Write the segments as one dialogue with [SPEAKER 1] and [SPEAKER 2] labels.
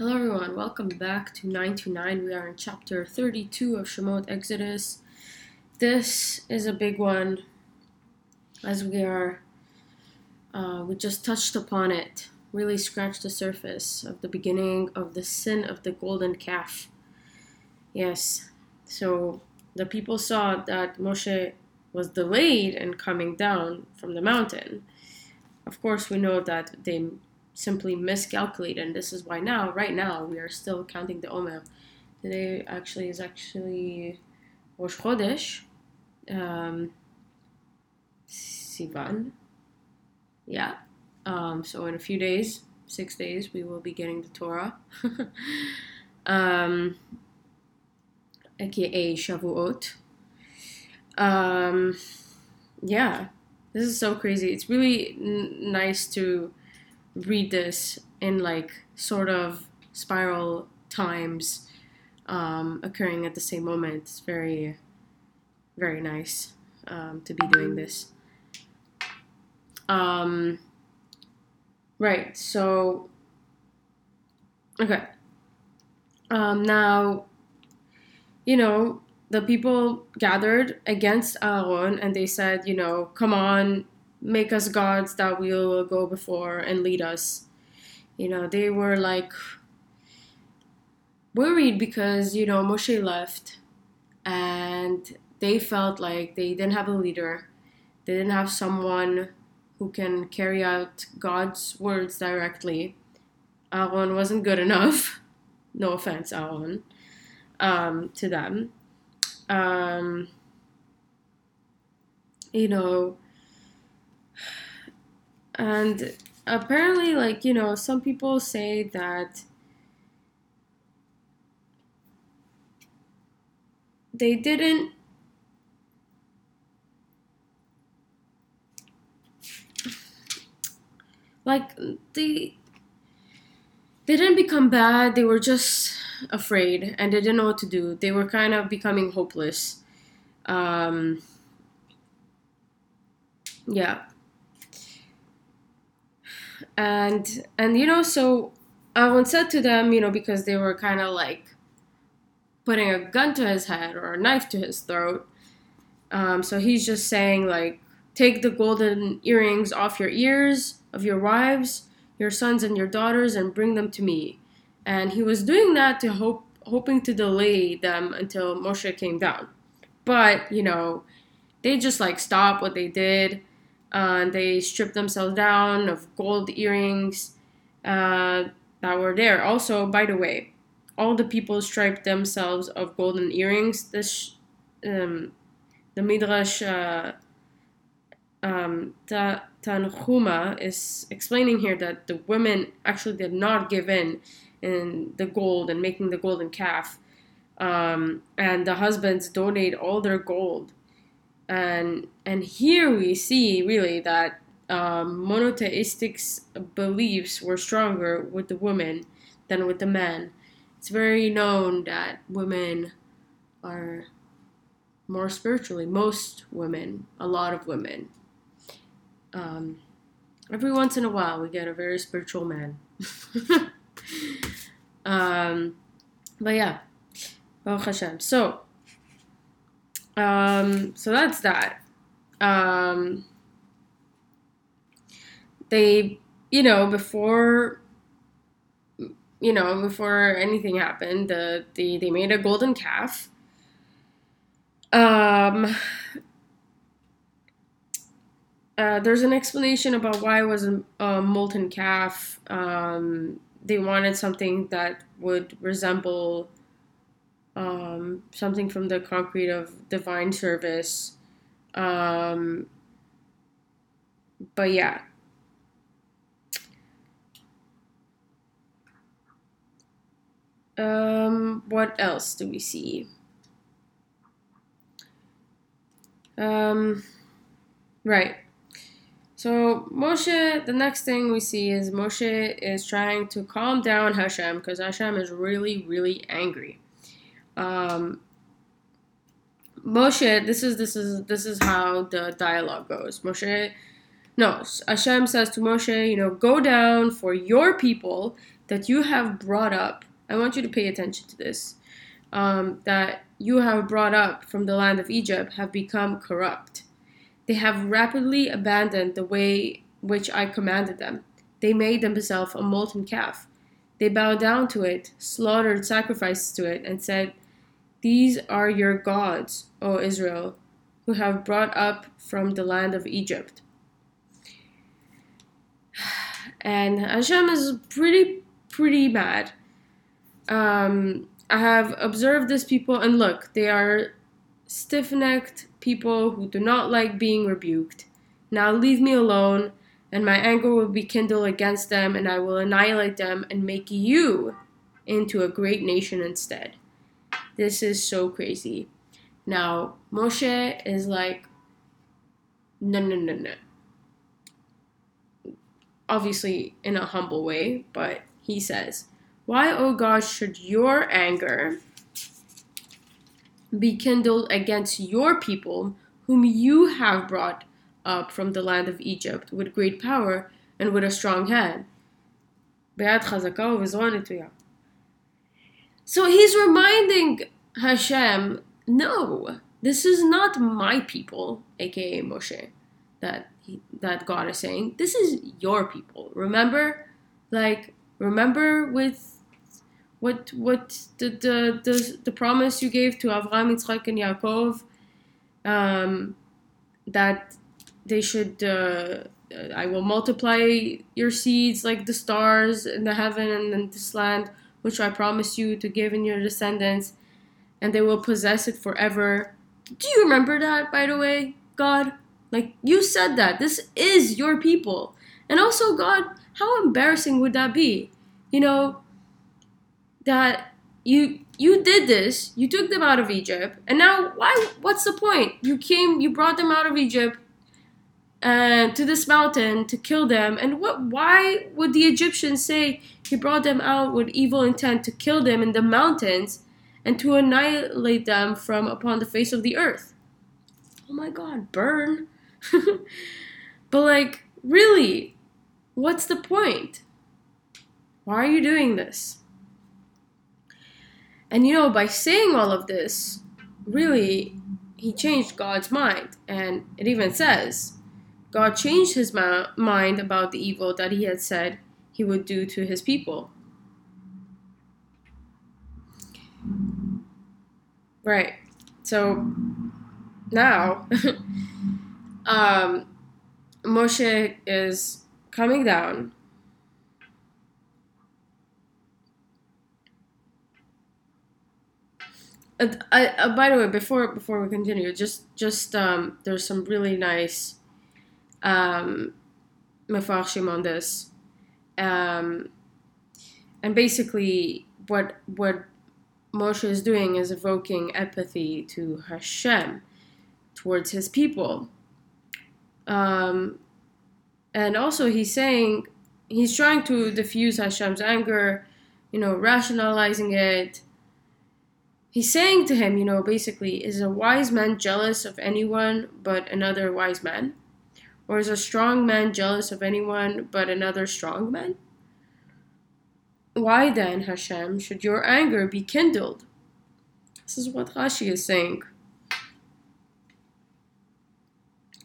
[SPEAKER 1] Hello, everyone. Welcome back to 929. We are in chapter 32 of Shemot Exodus. This is a big one as we are, uh, we just touched upon it, really scratched the surface of the beginning of the sin of the golden calf. Yes, so the people saw that Moshe was delayed in coming down from the mountain. Of course, we know that they simply miscalculated, and this is why now, right now, we are still counting the Omer. Today actually is actually Rosh Chodesh, um, Sivan. Yeah. Um, so in a few days, six days, we will be getting the Torah. um, aka Shavuot. Um, yeah, this is so crazy. It's really n- nice to read this in like sort of spiral times um, occurring at the same moment. It's very, very nice um, to be doing this. Um, right, so, okay. Um, now, you know, the people gathered against Aaron and they said, you know, come on, make us gods that we will go before and lead us. You know, they were like worried because, you know, Moshe left and they felt like they didn't have a leader. They didn't have someone who can carry out God's words directly. Aaron wasn't good enough. No offense, Aaron, um, to them. Um, you know, and apparently, like, you know, some people say that they didn't like they they didn't become bad. They were just afraid and they didn't know what to do. They were kind of becoming hopeless. Um yeah and and you know so Aaron said to them you know because they were kind of like putting a gun to his head or a knife to his throat um, so he's just saying like take the golden earrings off your ears of your wives your sons and your daughters and bring them to me. And he was doing that to hope hoping to delay them until Moshe came down. But you know they just like stopped what they did uh, they stripped themselves down of gold earrings uh, that were there. Also, by the way, all the people stripped themselves of golden earrings. This, um, the Midrash uh, um, Ta- Tanhuma is explaining here that the women actually did not give in in the gold and making the golden calf. Um, and the husbands donate all their gold and and here we see really that um, monotheistic beliefs were stronger with the women than with the men. It's very known that women are more spiritually. Most women, a lot of women. Um, every once in a while, we get a very spiritual man. um, but yeah, Baruch Hashem. So um, so that's that. Um, they, you know, before, you know, before anything happened, the, the they made a golden calf. Um, uh, there's an explanation about why it was a, a molten calf. Um, they wanted something that would resemble um, something from the concrete of divine service. Um, but yeah. Um, what else do we see? Um, right. So Moshe, the next thing we see is Moshe is trying to calm down Hashem because Hashem is really, really angry um, Moshe, this is this is this is how the dialogue goes. Moshe, no, Hashem says to Moshe, you know, go down for your people that you have brought up, I want you to pay attention to this, um, that you have brought up from the land of Egypt have become corrupt. They have rapidly abandoned the way which I commanded them. They made themselves a molten calf. They bowed down to it, slaughtered sacrifices to it, and said, These are your gods, O Israel, who have brought up from the land of Egypt. And Hashem is pretty, pretty mad. Um, I have observed these people, and look, they are stiff necked people who do not like being rebuked. Now leave me alone, and my anger will be kindled against them, and I will annihilate them and make you into a great nation instead. This is so crazy. Now, Moshe is like, no, no, no, no. Obviously, in a humble way, but he says, Why, O God, should your anger be kindled against your people, whom you have brought up from the land of Egypt with great power and with a strong hand? So he's reminding Hashem, no, this is not my people, aka Moshe, that he, that God is saying. This is your people. Remember, like remember with what what the the the, the promise you gave to Avraham, Yitzchak, and Yaakov, um, that they should. Uh, I will multiply your seeds like the stars in the heaven and in this land, which I promise you to give in your descendants, and they will possess it forever. Do you remember that, by the way, God? Like, you said that. This is your people. And also, God, how embarrassing would that be? You know, that you you did this, you took them out of Egypt, and now why what's the point? You came, you brought them out of Egypt uh, to this mountain to kill them. And what why would the Egyptians say he brought them out with evil intent to kill them in the mountains and to annihilate them from upon the face of the earth? Oh my god, burn. but like, really, what's the point? Why are you doing this? And you know, by saying all of this, really, he changed God's mind. And it even says, God changed his ma- mind about the evil that he had said he would do to his people. Right. So now, um, Moshe is coming down Uh, I, uh, by the way, before before we continue, just just um, there's some really nice um, on this, um, and basically what what Moshe is doing is evoking empathy to Hashem towards his people, um, and also he's saying he's trying to diffuse Hashem's anger, you know, rationalizing it. He's saying to him, you know, basically, is a wise man jealous of anyone but another wise man? Or is a strong man jealous of anyone but another strong man? Why then, Hashem, should your anger be kindled? This is what Rashi is saying.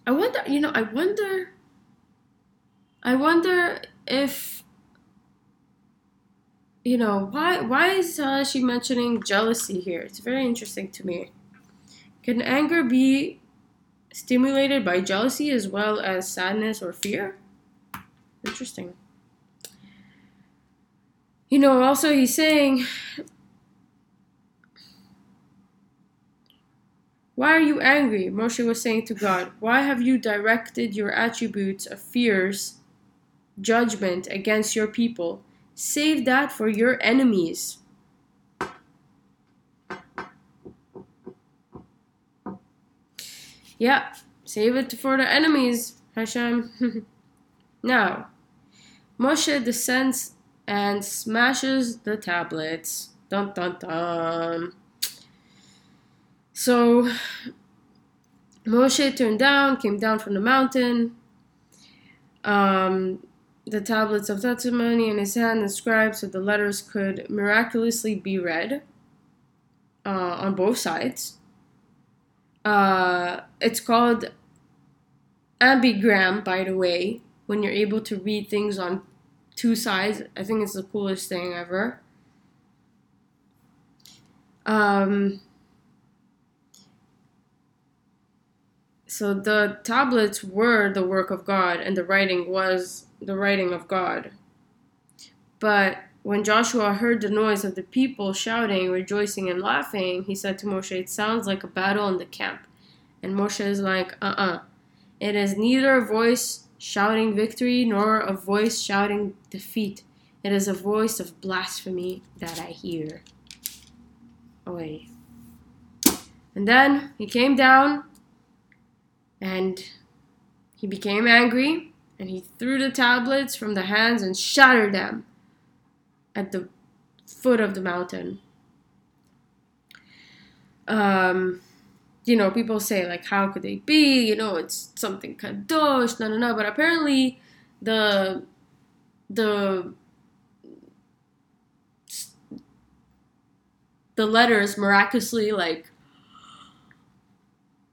[SPEAKER 1] I wonder, you know, I wonder, I wonder if you know, why why is she mentioning jealousy here? It's very interesting to me. Can anger be stimulated by jealousy as well as sadness or fear? Interesting. You know, also he's saying, Why are you angry? Moshe was saying to God, Why have you directed your attributes of fears, judgment against your people? Save that for your enemies. Yeah, save it for the enemies, Hashem. now, Moshe descends and smashes the tablets. Dun dun dun. So, Moshe turned down, came down from the mountain. Um, the tablets of testimony in his hand inscribed so the letters could miraculously be read uh, on both sides. Uh, it's called ambigram, by the way, when you're able to read things on two sides. I think it's the coolest thing ever. Um, so the tablets were the work of God, and the writing was the writing of God. But when Joshua heard the noise of the people shouting, rejoicing, and laughing, he said to Moshe, It sounds like a battle in the camp. And Moshe is like, Uh uh-uh. uh It is neither a voice shouting victory nor a voice shouting defeat. It is a voice of blasphemy that I hear. Away. And then he came down and he became angry and he threw the tablets from the hands and shattered them at the foot of the mountain. Um, you know, people say like, how could they be? You know, it's something kadosh, no, no, no. But apparently, the the the letters miraculously like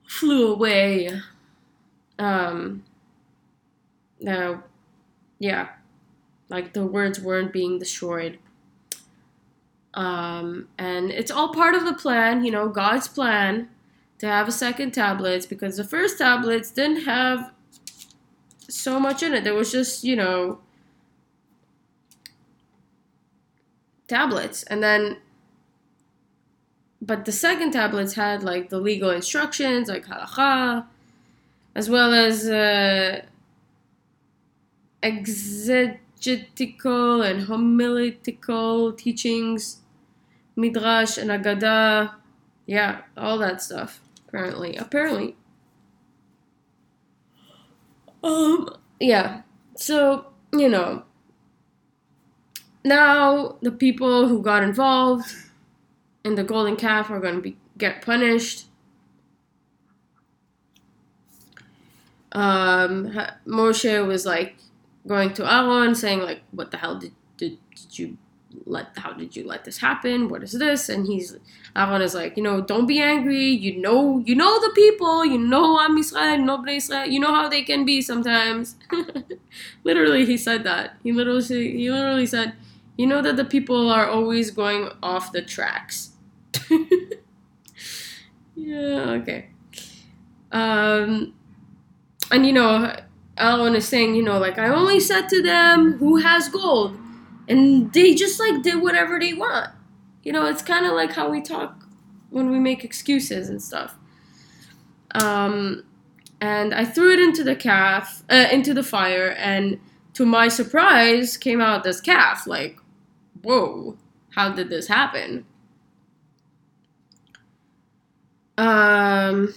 [SPEAKER 1] flew away. Um, yeah, like the words weren't being destroyed. Um, and it's all part of the plan, you know, God's plan to have a second tablets because the first tablets didn't have so much in it. There was just, you know, tablets. And then, but the second tablets had like the legal instructions, like halacha, as well as uh, exegetical and homiletical teachings, midrash and agada, yeah, all that stuff. Apparently, apparently. Um, yeah. So you know, now the people who got involved in the golden calf are going to be get punished. Um, Moshe was like, going to Aaron saying like, "What the hell did did, did you let? How did you let this happen? What is this?" And he's Aaron is like, you know, don't be angry. You know, you know the people. You know I'm Israel, no Israel. You know how they can be sometimes. literally, he said that. He literally he literally said, you know that the people are always going off the tracks. yeah. Okay. Um, and you know Aaron is saying, you know, like I only said to them who has gold, and they just like did whatever they want. You know, it's kind of like how we talk when we make excuses and stuff. Um, and I threw it into the calf, uh, into the fire, and to my surprise, came out this calf. Like, whoa, how did this happen? Um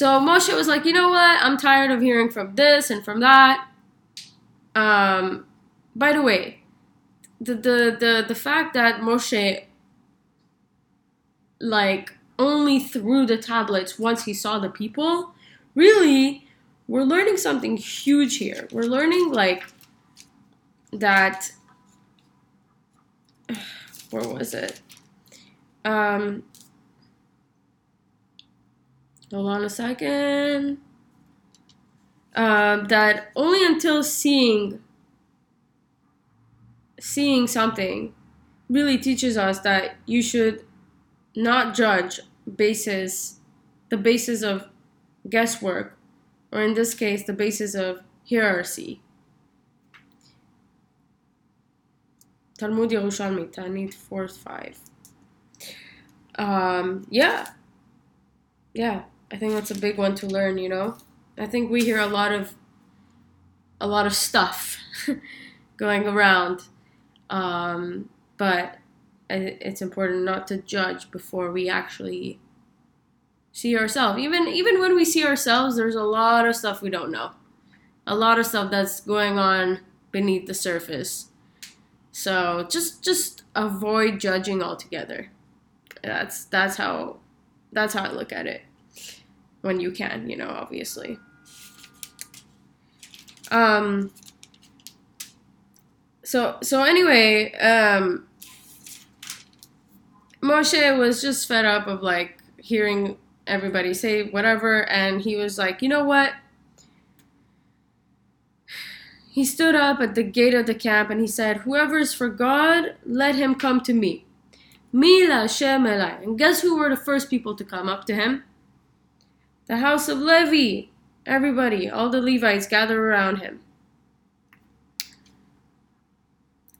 [SPEAKER 1] so Moshe was like, you know what? I'm tired of hearing from this and from that. Um, by the way, the the the the fact that Moshe like only threw the tablets once he saw the people, really, we're learning something huge here. We're learning like that. Where was it? Um, hold on a second. Um, that only until seeing seeing something really teaches us that you should not judge basis the basis of guesswork or in this case the basis of hierarchy Talmud Yerushalmi, Ta'anit 4 5. Um, yeah. Yeah. I think that's a big one to learn, you know? I think we hear a lot of a lot of stuff going around. Um, but it's important not to judge before we actually see ourselves. Even even when we see ourselves, there's a lot of stuff we don't know. A lot of stuff that's going on beneath the surface. So just just avoid judging altogether. That's that's how that's how I look at it when you can, you know, obviously. Um, so so anyway, um, Moshe was just fed up of like hearing everybody say whatever, and he was like, you know what? He stood up at the gate of the camp and he said, Whoever is for God, let him come to me. Mila Shem And guess who were the first people to come up to him? The house of Levi. Everybody, all the Levites gather around him.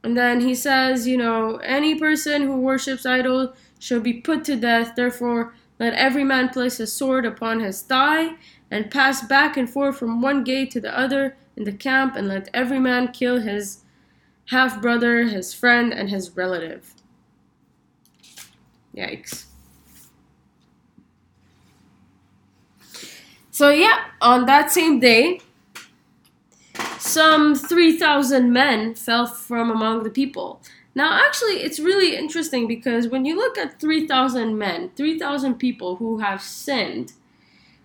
[SPEAKER 1] And then he says, you know, any person who worships idols shall be put to death. Therefore, let every man place a sword upon his thigh and pass back and forth from one gate to the other in the camp, and let every man kill his half brother, his friend, and his relative. Yikes. So, yeah, on that same day, some 3,000 men fell from among the people. Now, actually, it's really interesting because when you look at 3,000 men, 3,000 people who have sinned,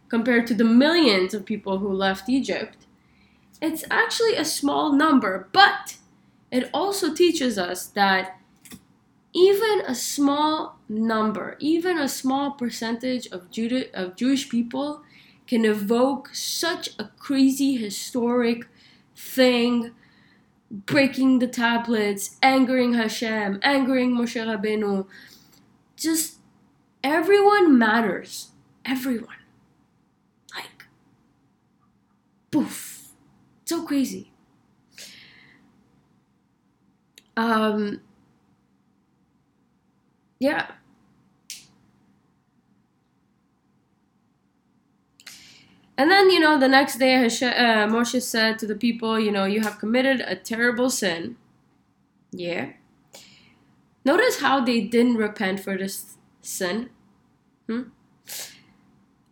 [SPEAKER 1] compared to the millions of people who left Egypt, it's actually a small number, but it also teaches us that even a small number, even a small percentage of, Judah, of Jewish people can evoke such a crazy historic thing, breaking the tablets, angering Hashem, angering Moshe Rabbeinu. Just everyone matters. Everyone. Like, poof. So crazy. Um, yeah. And then, you know, the next day, Hashem, uh, Moshe said to the people, you know, you have committed a terrible sin. Yeah. Notice how they didn't repent for this sin. Hmm?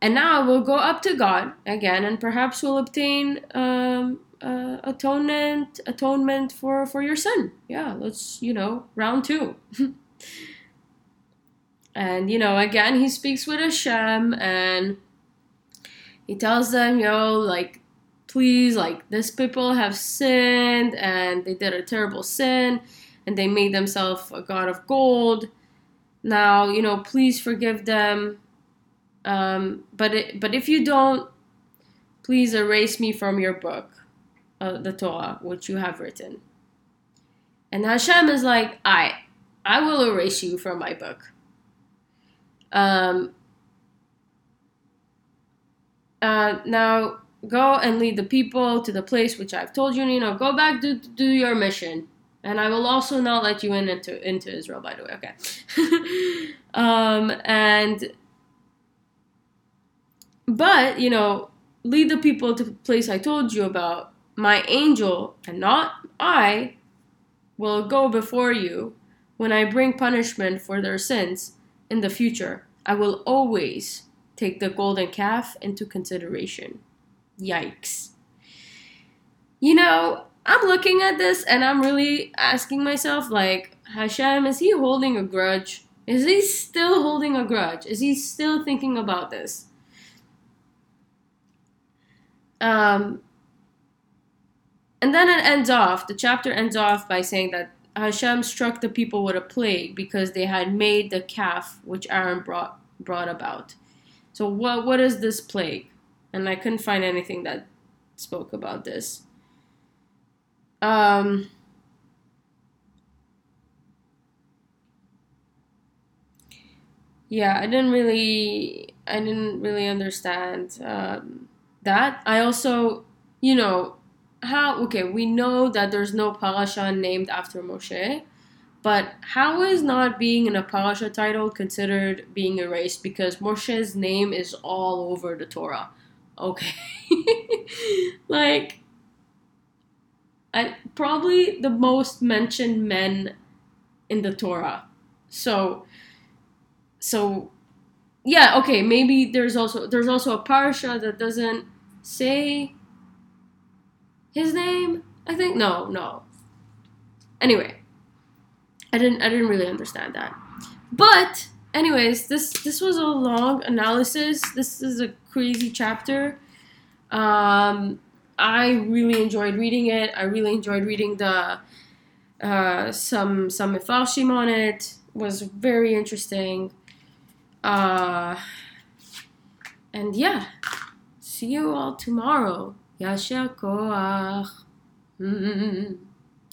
[SPEAKER 1] And now we'll go up to God again, and perhaps we'll obtain um, uh, atonement, atonement for for your sin. Yeah, let's you know round two. and you know, again, he speaks with Hashem, and he tells them, know, like, please, like, these people have sinned and they did a terrible sin and they made themselves a god of gold. Now, you know, please forgive them. Um, but it, but if you don't, please erase me from your book, uh, the Torah, which you have written. And Hashem is like, I, I will erase you from my book. Um, uh, now go and lead the people to the place which I've told you. You know, go back to do your mission, and I will also not let you in into into Israel. By the way, okay. um, and but you know, lead the people to the place I told you about. My angel, and not I, will go before you when I bring punishment for their sins in the future. I will always take the golden calf into consideration. Yikes. You know, I'm looking at this and I'm really asking myself, like, Hashem, is he holding a grudge? Is he still holding a grudge? Is he still thinking about this? Um, and then it ends off, the chapter ends off by saying that Hashem struck the people with a plague because they had made the calf which Aaron brought, brought about. So what what is this plague? And I couldn't find anything that spoke about this. Um, yeah, I didn't really I didn't really understand um, that. I also, you know, how okay, we know that there's no parasha named after Moshe. But how is not being in a parasha title considered being erased? Because Moshe's name is all over the Torah. Okay. like, I, probably the most mentioned men in the Torah. So, so, yeah, okay, maybe there's also there's also a parasha that doesn't say his name. I think no, no. Anyway, I didn't I didn't really understand that. But anyways, this this was a long analysis. This is a crazy chapter. Um, I really enjoyed reading it. I really enjoyed reading the uh, some some mefarshim on it. Was very interesting. Uh, and yeah, see you all tomorrow. Yasher koach.